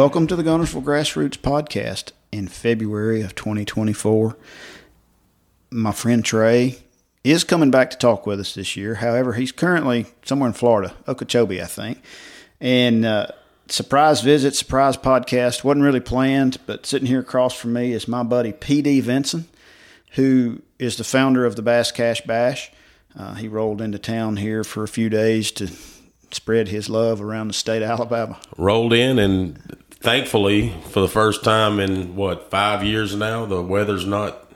Welcome to the Guntersville Grassroots Podcast in February of 2024. My friend Trey is coming back to talk with us this year. However, he's currently somewhere in Florida, Okeechobee, I think. And uh, surprise visit, surprise podcast. Wasn't really planned, but sitting here across from me is my buddy PD Vinson, who is the founder of the Bass Cash Bash. Uh, he rolled into town here for a few days to spread his love around the state of Alabama. Rolled in, and thankfully, for the first time in what five years now, the weather's not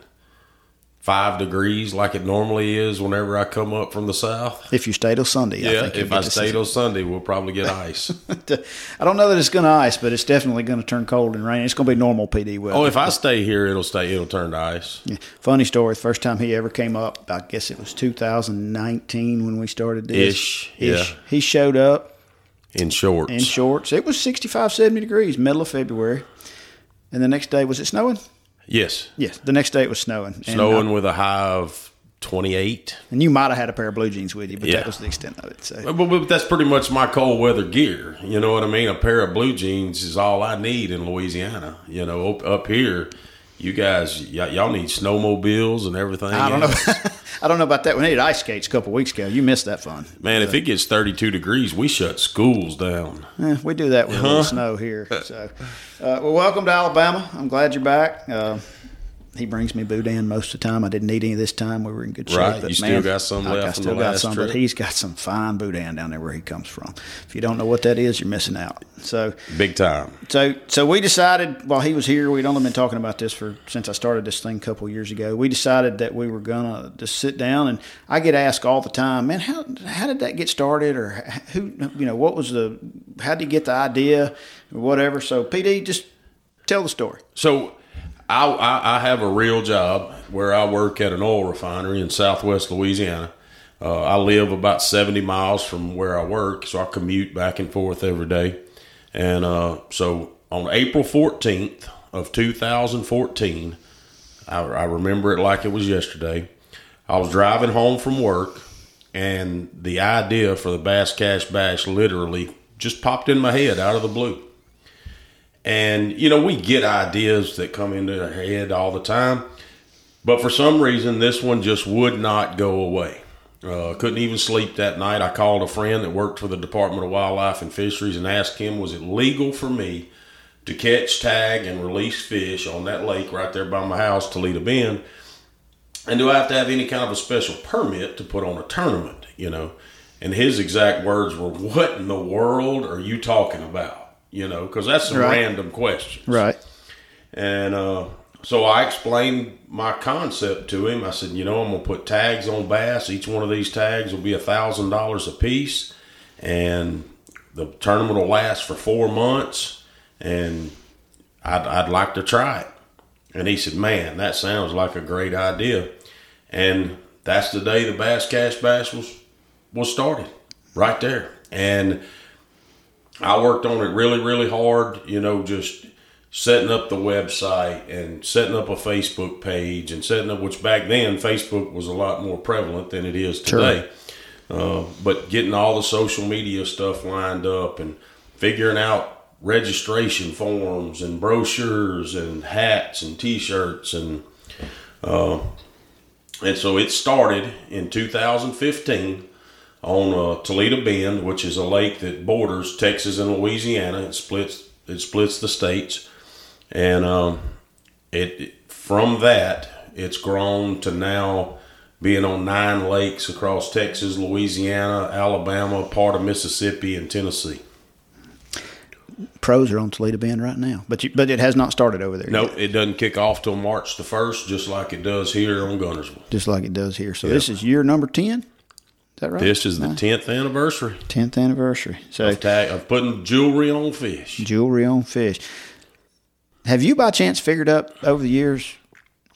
five degrees like it normally is whenever I come up from the south. If you stay till Sunday, yeah. I think if I stay till Sunday, we'll probably get ice. I don't know that it's going to ice, but it's definitely going to turn cold and rain. It's going to be normal PD weather. oh, if I stay here, it'll stay. It'll turn to ice. Yeah. Funny story. First time he ever came up, I guess it was 2019 when we started this. Ish, yeah. He showed up In shorts. in shorts. It was 65, 70 degrees, middle of February. And the next day, was it snowing? yes. Yes. The next day it was snowing. And, Snowing uh, with a high of twenty eight. and you might have had a pair of blue jeans with you, but Yeah. that was the extent of it. So But, but that's pretty much my cold weather gear. You know what I mean? A pair of blue jeans is all I need in Louisiana. You know, up, up here, you guys, y- y'all need snowmobiles and everything. I don't know. I don't know about that. We needed ice skates a couple weeks ago. You missed that fun. Man, if it gets 32 degrees, we shut schools down. Eh, we do that with little snow here. So, uh, well, welcome to Alabama. I'm glad you're back. Uh, he brings me boudin most of the time. I didn't need any this time. We were in good shape. Right. but You still got some left I still the got last some, trip? but he's got some fine boudin down there where he comes from. If you don't know what that is, you're missing out. So, Big time. so, so we decided while he was here, we'd only been talking about this for since I started this thing a couple years ago. We decided that we were gonna just sit down, and I get asked all the time, man, how how did that get started, or who, you know, what was the, how did you get the idea, or whatever. So, PD, just tell the story. So I, I, I have a real job where I work at an oil refinery in southwest Louisiana. Uh, I live about 70 miles from where I work, so I commute back and forth every day. And uh, so on April 14th of 2014, I, I remember it like it was yesterday. I was driving home from work, and the idea for the Bass Cash Bash literally just popped in my head out of the blue. And, you know, we get ideas that come into our head all the time. But for some reason, this one just would not go away. Uh, couldn't even sleep that night. I called a friend that worked for the Department of Wildlife and Fisheries and asked him, was it legal for me to catch, tag, and release fish on that lake right there by my house, Toledo Bend? And do I have to have any kind of a special permit to put on a tournament, you know? And his exact words were, What in the world are you talking about? You know, because that's some Right. random questions. Right. And uh, so I explained my concept to him. I said, you know, I'm gonna put tags on bass. Each one of these tags will be a thousand dollars a piece, and the tournament will last for four months. And I'd, I'd like to try it. And he said, man, that sounds like a great idea. And that's the day the Bass Cash Bash was was started, right there. And I worked on it really, really hard, you know, just setting up the website and setting up a Facebook page and setting up, which back then Facebook was a lot more prevalent than it is today. Uh, but getting all the social media stuff lined up and figuring out registration forms and brochures and hats and t-shirts and uh, and so it started in 2015 on uh, Toledo Bend, which is a lake that borders Texas and Louisiana. It splits it splits the states, and um, it from that it's grown to now being on nine lakes across Texas, Louisiana, Alabama, part of Mississippi, and Tennessee. Pros are on Toledo Bend right now, but you, but it has not started over there. No, yet, it doesn't kick off till March the first, just like it does here on Guntersville. just like it does here. So this is year number ten. That right? This is the tenth anniversary tenth anniversary. So of, tag, of putting jewelry on fish. jewelry on fish. Have you by chance figured out over the years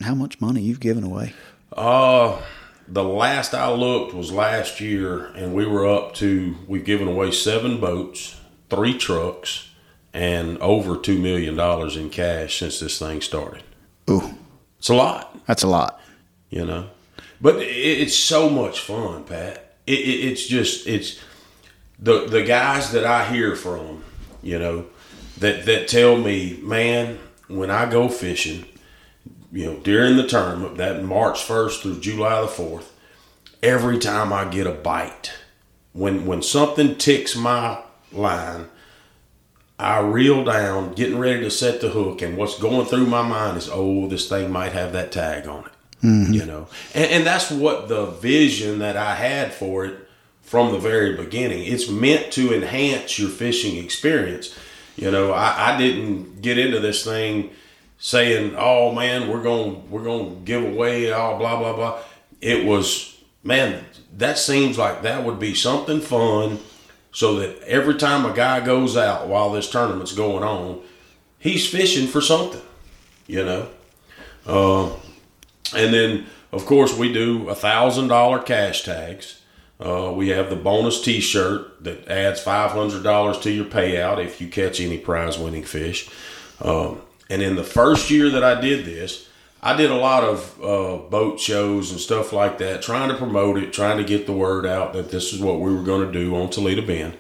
how much money you've given away? Uh, the last I looked was last year, and we were up to we've given away seven boats, three trucks, and over two million dollars in cash since this thing started. Ooh, It's a lot, that's a lot. you know, but it's so much fun, Pat. It, it, it's just it's the the guys that I hear from, you know, that that tell me, man, when I go fishing, you know, during the tournament, that March first through July the fourth, every time I get a bite, when when something ticks my line, I reel down, getting ready to set the hook, and what's going through my mind is, oh, this thing might have that tag on it. Mm-hmm. You know, and, and that's what the vision that I had for it from the very beginning. It's meant to enhance your fishing experience. You know, I, I didn't get into this thing saying, "Oh man, we're going we're going to give away all blah blah blah." It was, man, that seems like that would be something fun so that every time a guy goes out while this tournament's going on, he's fishing for something, you know. Uh, and then, of course, we do a thousand dollar cash tags. Uh, we have the bonus T-shirt that adds five hundred dollars to your payout if you catch any prize-winning fish. Um, and in the first year that I did this, I did a lot of uh, boat shows and stuff like that, trying to promote it, trying to get the word out that this is what we were going to do on Toledo Bend.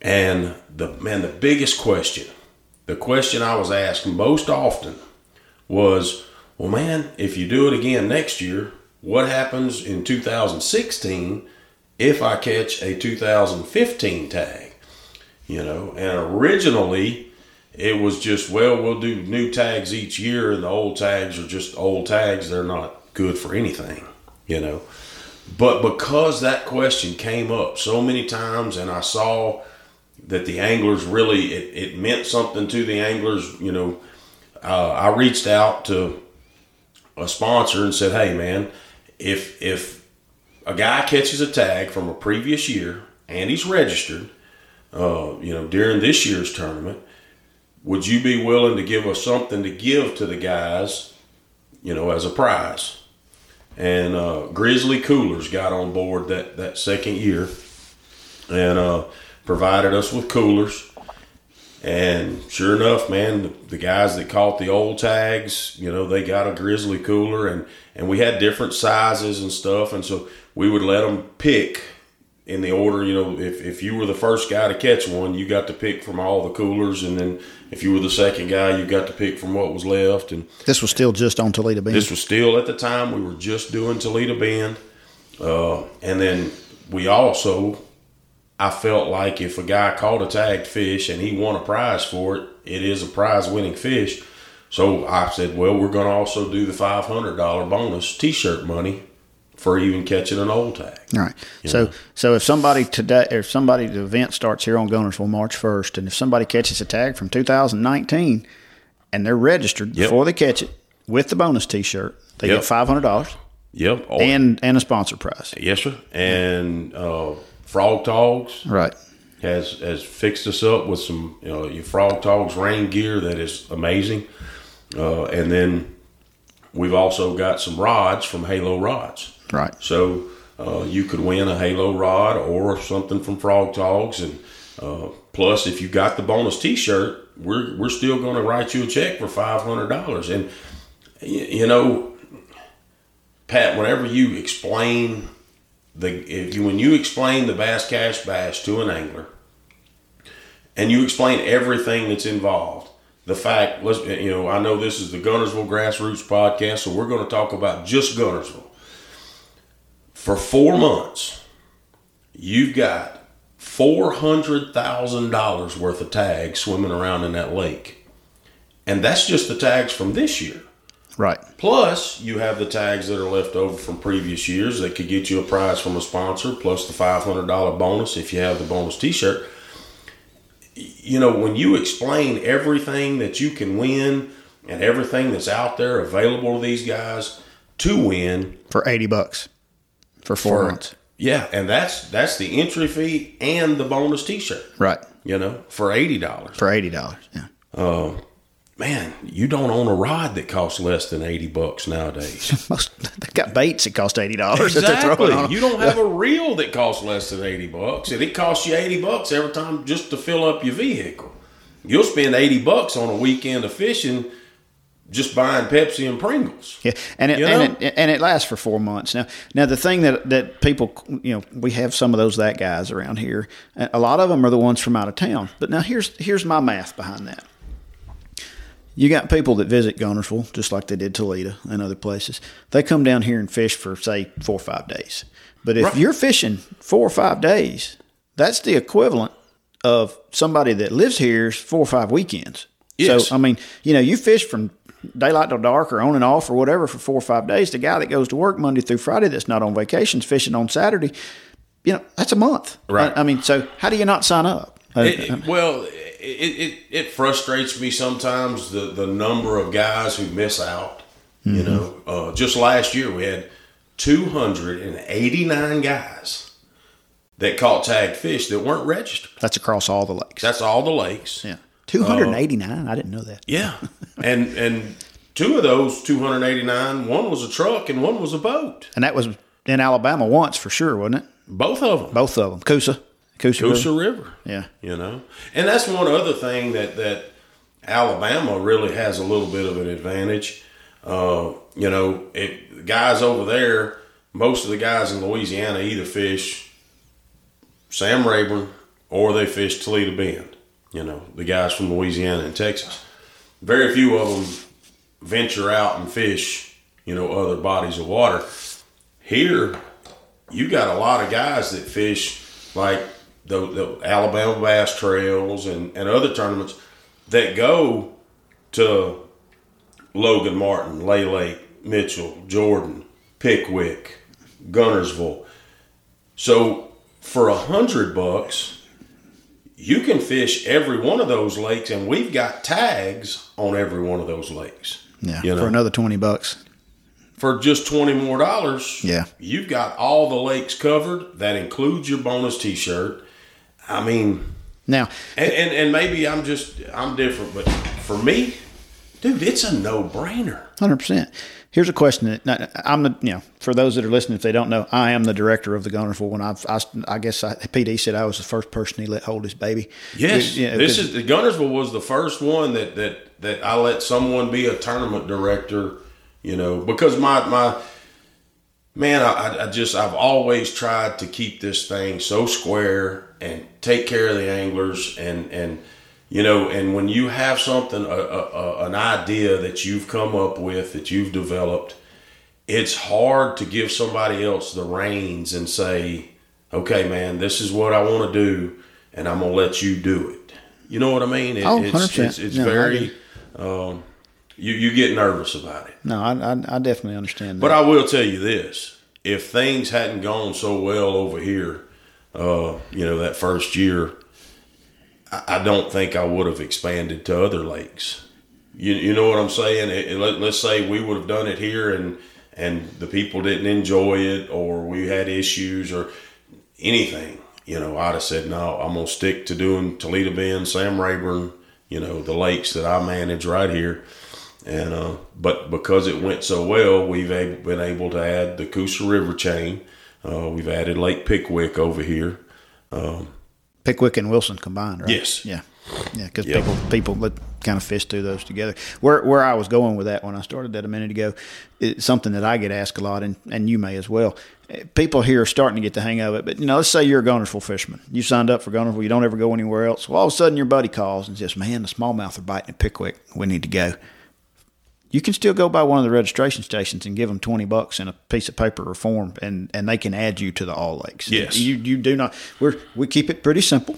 And the man, the biggest question, the question I was asked most often was, well, man, if you do it again next year, what happens in 2016 if I catch a 2015 tag? You know, and originally it was just, well, we'll do new tags each year, and the old tags are just old tags. They're not good for anything, you know. But because that question came up so many times, and I saw that the anglers really, it, it meant something to the anglers, you know, uh, I reached out to a sponsor and said, "Hey, man, if if a guy catches a tag from a previous year and he's registered, uh, you know, during this year's tournament, would you be willing to give us something to give to the guys, you know, as a prize?" And uh, Grizzly Coolers got on board that that second year, and uh, provided us with coolers. And sure enough, man, the, guys that caught the old tags, you know, they got a grizzly cooler, and and we had different sizes and stuff, and so we would let them pick in the order. You know, if if you were the first guy to catch one, you got to pick from all the coolers, and then if you were the second guy, you got to pick from what was left. And this was still just on Toledo Bend. This was still at the time we were just doing Toledo Bend, uh, and then we also I felt like if a guy caught a tagged fish and he won a prize for it, it is a prize winning fish. So I said, well, we're going to also do the $500 bonus t shirt money for even catching an old tag. All right. You so know? so if somebody today, if somebody, the event starts here on Guntersville March 1st, and if somebody catches a tag from 2019 and they're registered yep. before they catch it with the bonus t shirt, they yep. get $500. Yep. and and a sponsor prize. Yes, sir. And uh, Frogg Toggs. Right. Has has fixed us up with some you know your Frogg Toggs rain gear that is amazing, uh, and then we've also got some rods from Halo Rods. Right. So uh, you could win a Halo rod or something from Frogg Toggs, and uh, plus if you got the bonus T-shirt, we're we're still going to write you a check for five hundred dollars. And you know, Pat, whenever you explain the if you when you explain the Bass Cash Bash to an angler, and you explain everything that's involved, the fact let's you know I know this is the Guntersville Grassroots podcast, so we're going to talk about just Guntersville. For four months, you've got four hundred thousand dollars worth of tags swimming around in that lake, and that's just the tags from this year. Plus, you have the tags that are left over from previous years that could get you a prize from a sponsor, plus the $500 bonus if you have the bonus t shirt. You know, when you explain everything that you can win and everything that's out there available to these guys to win for 80 bucks for four for, months. Yeah, and that's that's the entry fee and the bonus T-shirt. Right. You know, for eighty dollars. For eighty dollars. Yeah. Uh, man, you don't own a rod that costs less than eighty bucks nowadays. Most they got baits that cost eighty dollars exactly. You don't have a reel that costs less than eighty bucks, and it costs you eighty bucks every time just to fill up your vehicle. You'll spend eighty bucks on a weekend of fishing just buying Pepsi and Pringles. Yeah, and it, and it and it lasts for four months. Now, now the thing that that people, you know, we have some of those that guys around here. A lot of them are the ones from out of town. But now here's here's my math behind that You got people that visit Guntersville, just like they did Toledo and other places. They come down here and fish for, say, four or five days. But if Right. you're fishing four or five days, that's the equivalent of somebody that lives here's four or five weekends. Yes. So, I mean, you know, you fish from daylight till dark or on and off or whatever for four or five days. The guy that goes to work Monday through Friday that's not on vacations fishing on Saturday, you know, that's a month. Right. I, I mean, so how do you not sign up? It- well, it, it, it frustrates me sometimes the, the number of guys who miss out. You know, uh, just last year we had 289 guys that caught tagged fish that weren't registered. that's across all the lakes. That's all the lakes. yeah. 289. I didn't know that. Yeah, and and two of those 289, one was a truck and one was a boat. And that was in Alabama once for sure, wasn't it? Both of them. Both of them. Coosa. Coosa. Coosa River. River. Yeah. you know and that's one other thing that that alabama really has a little bit of an advantage uh, you know it, guys over there most of the guys in louisiana either fish sam rayburn or they fish toledo bend you know the guys from louisiana and texas very few of them venture out and fish you know other bodies of water here you got a lot of guys that fish like the, the Alabama Bass Trails and, and other tournaments that go to Logan Martin, Lay Lake, Mitchell, Jordan, Pickwick, Guntersville. So for a hundred bucks, you can fish every one of those lakes, and we've got tags on every one of those lakes. Yeah. You know? For another 20 bucks. for just twenty more dollars, Yeah. you've got all the lakes covered. That includes your bonus T-shirt. I mean, Now, and, and and maybe I'm just I'm different, but for me, dude, it's a no-brainer. Hundred percent. Here's a question that I'm the you know for those that are listening, if they don't know, I am the director of the Guntersville. When I've, I, I guess I, PD said I was the first person he let hold his baby. Yes, You know, this is the Guntersville was the first one that that that I let someone be a tournament director. You know, because my my man, I, I just I've always tried to keep this thing so square and take care of the anglers and and you know and when you have something a, a, an idea that you've come up with that you've developed it's hard to give somebody else the reins and say okay man this is what i want to do and i'm gonna let you do it. You know what i mean? It- Oh, it's, 100%. it's, it's No, very um, you, you get nervous about it no, I, I, I definitely understand that. but I will tell you this: if things hadn't gone so well over here, uh, you know, that first year, I, I don't think I would have expanded to other lakes. You, you know what I'm saying? It, it- let, let's say we would have done it here, and and the people didn't enjoy it, or we had issues, or anything. You know, I'd have said no. I'm gonna stick to doing Toledo Bend, Sam Rayburn. You know, the lakes that I manage right here. And uh, but because it went so well, we've been able to add the Coosa River chain. Uh, we've added Lake Pickwick over here. Pickwick and Wilson combined, right? Yes. Yeah. Yeah, because Yep. people people that kind of fish through those together. Where where I was going with that when I started that a minute ago, it's something that I get asked a lot, and, and you may as well. People here are starting to get the hang of it, but you know, let's say you're a Guntersville fisherman. You signed up for Guntersville, you don't ever go anywhere else. Well, all of a sudden your buddy calls and says, "Man, the smallmouth are biting at Pickwick. We need to go." You can still go by one of the registration stations and give them twenty bucks in a piece of paper or form, and, and they can add you to the all lakes. Yes. you you do not. We're we keep it pretty simple.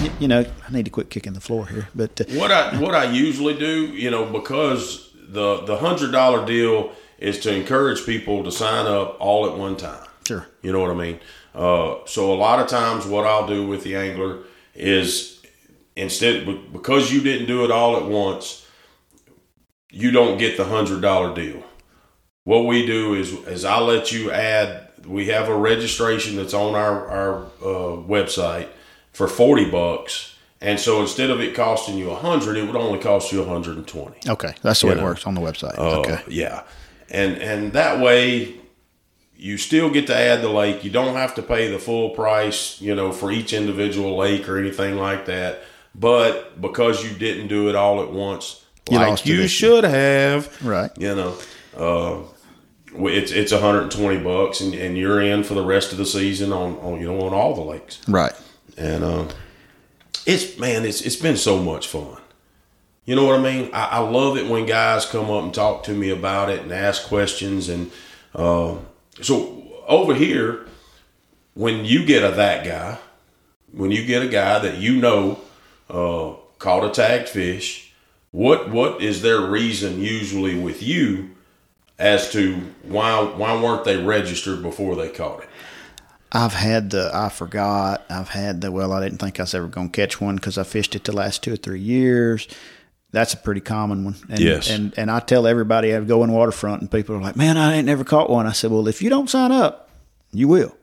You, you know, I need to quit kicking the floor here, but uh, What I what I usually do, you know, because the the hundred dollar deal is to encourage people to sign up all at one time. sure, You know what I mean? Uh, so a lot of times, what I'll do with the angler is instead because you didn't do it all at once, you don't get the hundred dollar deal. What we do is is I let you add. We have a registration that's on our our uh, website for forty bucks, and so instead of it costing you a hundred, it would only cost you a hundred and twenty. okay, that's the way You it works on the website. Uh, okay, Yeah, and and that way you still get to add the lake. You don't have to pay the full price, you know, for each individual lake or anything like that. But because you didn't do it all at once, You like you should have, right. you know, uh, it's it's 120 bucks, and, and you're in for the rest of the season on, on you know on all the lakes. Right. And uh, it's man, it's it's been so much fun. You know what I mean? I, I love it when guys come up and talk to me about it and ask questions. And uh, so over here, when you get a that guy, when you get a guy that you know uh, caught a tagged fish, what what is their reason usually with you as to why why weren't they registered before they caught it? I've had the I forgot. I've had the well, I didn't think I was ever going to catch one because I fished it the last two or three years. That's a pretty common one. And, Yes. And and I tell everybody I go in waterfront and people are like, "Man, I ain't never caught one." I said, "Well, if you don't sign up, you will."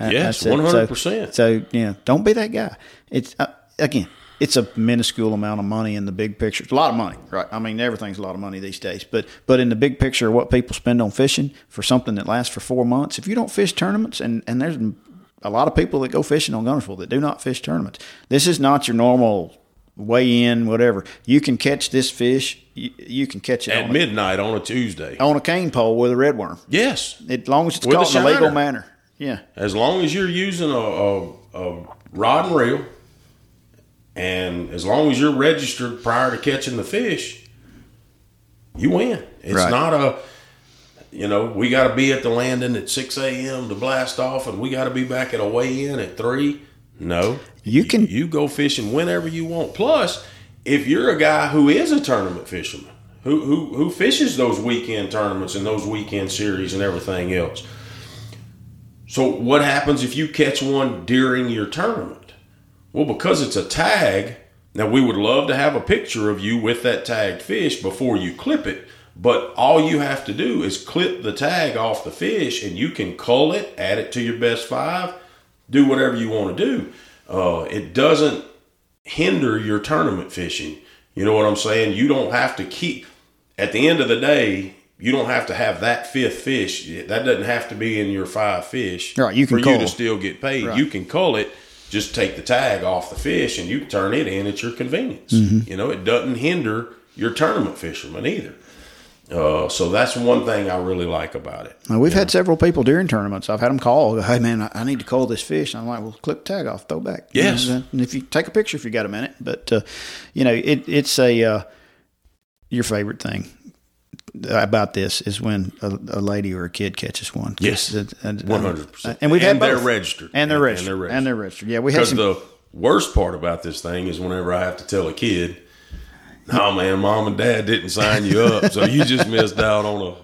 Yes, said, so- 100%. So, you know, don't be that guy. It's uh, again, it's a minuscule amount of money in the big picture. It's a lot of money, right? I mean, everything's a lot of money these days. But but in the big picture, what people spend on fishing for something that lasts for four months, if you don't fish tournaments, and and there's a lot of people that go fishing on Guntersville that do not fish tournaments. This is not your normal weigh in, whatever. You can catch this fish. You, you can catch it At on, midnight on a Tuesday. on a cane pole with a red worm, Yes, as long as it's With a caught in a legal manner. Yeah. as long as you're using a, a, a rod and reel, and as long as you're registered prior to catching the fish, you win. It's Right. not a, you know, we got to be at the landing at 6 a.m. to blast off, and we got to be back at a weigh in at 3. No. You can- You go fishing whenever you want. Plus, if you're a guy who is a tournament fisherman, who, who, who fishes those weekend tournaments and those weekend series and everything else, so what happens if you catch one during your tournament? Well, because it's a tag, now we would love to have a picture of you with that tagged fish before you clip it, but all you have to do is clip the tag off the fish and you can cull it, add it to your best five, do whatever you want to do. Uh, it doesn't hinder your tournament fishing. You know what I'm saying? You don't have to keep, at the end of the day, you don't have to have that fifth fish. That doesn't have to be in your five fish Right, you can for you to still get paid. Right. You can cull it, just take the tag off the fish, and you can turn it in at your convenience. Mm-hmm. You know, it doesn't hinder your tournament fishermen either. Uh, so that's one thing I really like about it. Now, we've had several people during tournaments. I've had them call, "Hey man, I, need to call this fish." I'm like, "Well, clip the tag off, throw back." You Yes. know, and if you take a picture, if you got a minute, but uh, you know, it, it's a uh, your favorite thing about this is when a, a lady or a kid catches one. Yes. Uh, uh, 100%. And we've had And they're registered. and they're And- and registered, they're and they're registered. Yeah, we had Because some. the worst part about this thing is whenever I have to tell a kid, "No, man, mom and dad didn't sign you up, so you just missed out on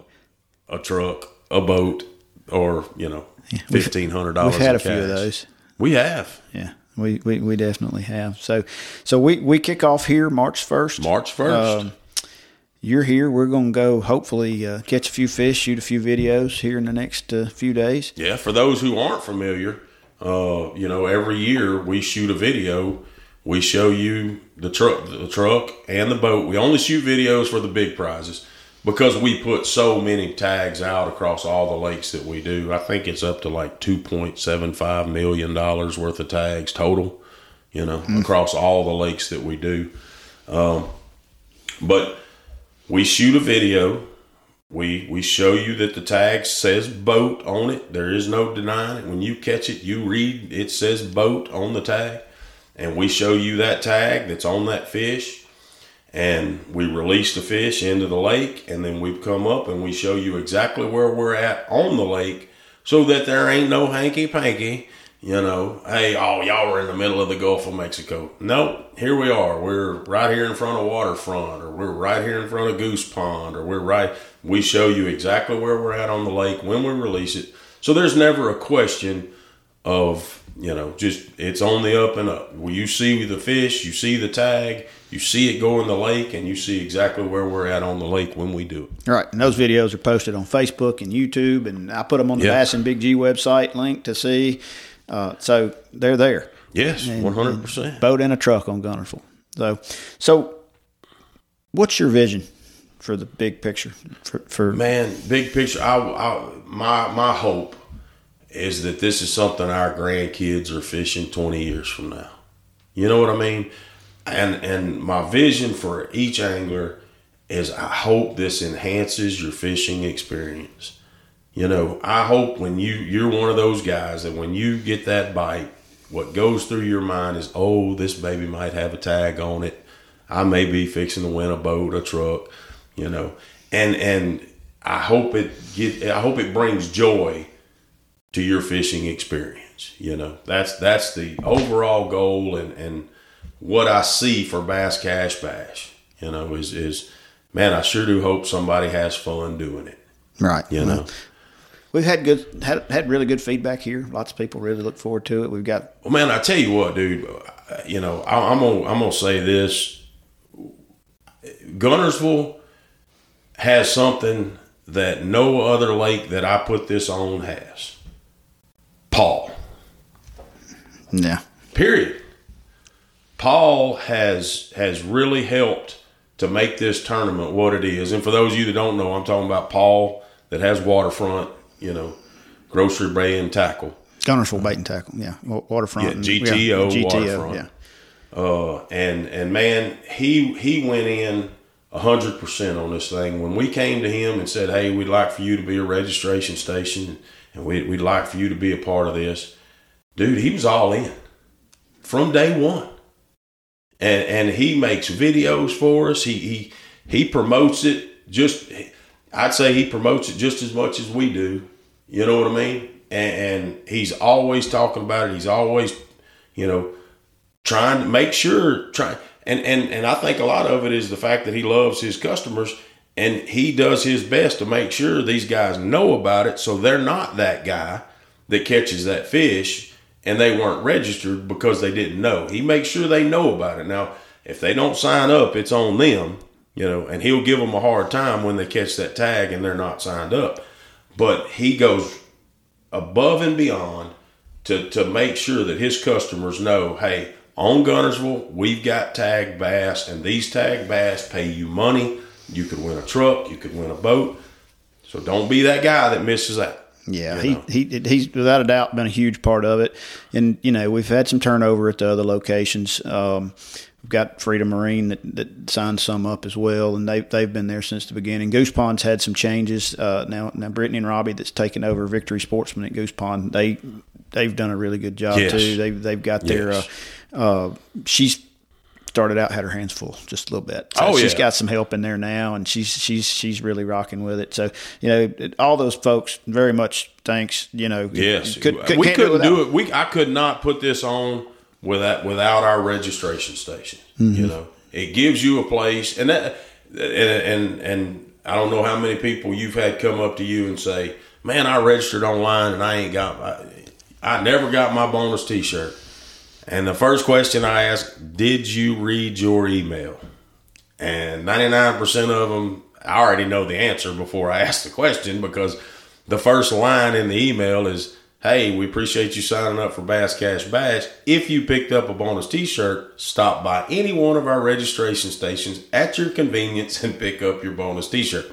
a a truck, a boat, or you know, fifteen hundred dollars." we've had a few of those. We have Yeah, we, we, we definitely have. So so we, we kick off here March first. March first. Um, you're here. We're going to go hopefully uh, catch a few fish, shoot a few videos here in the next uh, few days. Yeah, for those who aren't familiar, uh, you know, every year we shoot a video. We show you the truck, the truck, and the boat. We only shoot videos for the big prizes because we put so many tags out across all the lakes that we do. I think it's up to like two point seven five million dollars worth of tags total. You know, across all the lakes that we do. Um, but we shoot a video we we show you that the tag says boat on it. There is no denying it. When you catch it, you read it says boat on the tag, and we show you that tag that's on that fish, and we release the fish into the lake, and then we come up and we show you exactly where we're at on the lake, so that there ain't no hanky panky. You know, hey, oh, y'all were in the middle of the Gulf of Mexico. No, here we are. We're right here in front of waterfront, or we're right here in front of Goose Pond, or we're right. We show you exactly where we're at on the lake when we release it. So there's never a question of, you know, just it's on the up and up. Well, you see the fish, you see the tag, you see it go in the lake, and you see exactly where we're at on the lake when we do it. Right, and those videos are posted on Facebook and YouTube, and I put them on the Yeah. Bass and Big G website, link to see. Uh, so they're there. Yes, one hundred percent. Boat and a truck on Guntersville. So, so what's your vision for the big picture? For, for Man, big picture. I, I my my hope is that this is something our grandkids are fishing twenty years from now. You know what I mean? And and my vision for each angler is I hope this enhances your fishing experience. You know, I hope when you you're one of those guys that when you get that bite, what goes through your mind is, oh, this baby might have a tag on it. I may be fixing to win a boat, a truck, you know, and and I hope it get I hope it brings joy to your fishing experience. You know, that's that's the overall goal and and what I see for Bass Cash Bash. You know, is is man, I sure do hope somebody has fun doing it. Right. You know. Mm-hmm. We've had good had had really good feedback here. Lots of people really look forward to it. We've got Well, man, I tell you what, dude. Uh, you know, I, I'm gonna I'm gonna say this. Guntersville has something that no other lake that I put this on has. Paul. yeah. Period. Paul has has really helped to make this tournament what it is. And for those of you that don't know, I'm talking about Paul that has waterfront, you know, grocery bay and tackle. Guntersville bait and tackle. Yeah. Wa- Waterfront. Yeah, and- GTO, waterfront. Yeah. Uh, and and man, he he went in hundred percent on this thing. When we came to him and said, "Hey, we'd like for you to be a registration station, and we'd, we'd like for you to be a part of this," dude, he was all in from day one. And and he makes videos for us. He he he promotes it just. I'd say he promotes it just as much as we do. You know what I mean? And, and he's always talking about it. He's always, you know, trying to make sure try and, and and I think a lot of it is the fact that he loves his customers and he does his best to make sure these guys know about it so they're not that guy that catches that fish and they weren't registered because they didn't know. He makes sure they know about it. Now, if they don't sign up, it's on them, you know, and he'll give them a hard time when they catch that tag and they're not signed up. But he goes above and beyond to, to make sure that his customers know, hey, on Guntersville, we've got tag bass, and these tag bass pay you money. You could win a truck, you could win a boat. So don't be that guy that misses out. Yeah, You he, he he's without a doubt been a huge part of it, and you know we've had some turnover at the other locations. Um, we've got Freedom Marine that, that signed some up as well, and they they've been there since the beginning. Goose Pond's had some changes uh, now. Now Brittany and Robbie that's taken over Victory Sportsman at Goose Pond. They they've done a really good job Yes. too. They've they've got their. Yes. Uh, uh, she's started out had her hands full just a little bit. So Oh, she's yeah. got some help in there now, and she's she's she's really rocking with it. So you know, all those folks very much thanks. You know, Yes, could- could- we couldn't do it. We I could not put this on without without our registration station. Mm-hmm. You know, it gives you a place, and that and and and I don't know how many people you've had come up to you and say, "Man, I registered online and I ain't got my, I never got my bonus T-shirt." And the first question I ask, "Did you read your email?" And 99% of them, I already know the answer before I ask the question because the first line in the email is, Hey, we appreciate you signing up for Bass Cash Bash. If you picked up a bonus t shirt, stop by any one of our registration stations at your convenience and pick up your bonus t shirt.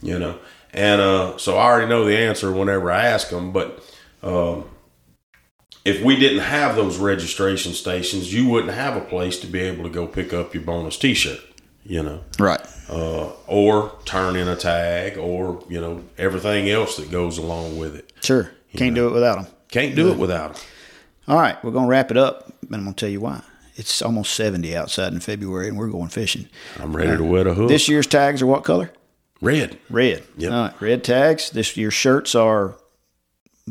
You know, and uh, so I already know the answer whenever I ask them, but um, if we didn't have those registration stations, you wouldn't have a place to be able to go pick up your bonus T-shirt. You know, right. uh, or turn in a tag, or you know everything else that goes along with it. Sure, can't do it without them. Can't do it without them. All right, we're gonna wrap it up, and I'm gonna tell you why. It's almost 70 outside in February, and we're going fishing. I'm ready to uh, wet a hook. This year's tags are what color? red Red. Yep. All right, red tags. This year's shirts are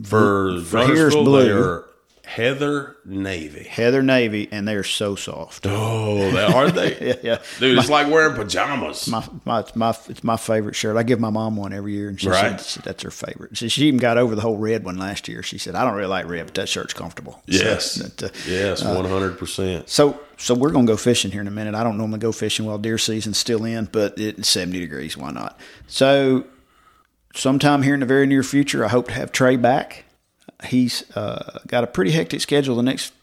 for for here's blue. Heather navy. heather navy, and they're so soft. Oh, they are they? Yeah, yeah. Dude, it's like wearing pajamas. My, my, it's my, it's my favorite shirt. I give my mom one every year, and she Right. said that's her favorite. She, she even got over the whole red one last year. She said, "I don't really like red, but that shirt's comfortable." So, yes, uh, yes, one hundred percent. So, so we're gonna go fishing here in a minute. I don't normally go fishing while deer season's still in, but it's seventy degrees. Why not? So, sometime here in the very near future, I hope to have Trey back. He's uh, got a pretty hectic schedule the next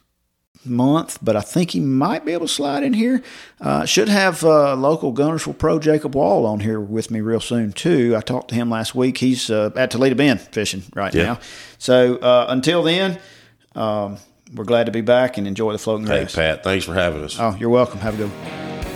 month, but I think he might be able to slide in here. Uh, should have uh, local Guntersville Pro Jacob Wall on here with me real soon too. I talked to him last week. He's uh, at Toledo Bend fishing right Yeah. now. So uh, until then, um, we're glad to be back and enjoy the floating Hey, grass. Pat, thanks for having us. Oh, you're welcome. Have a good one.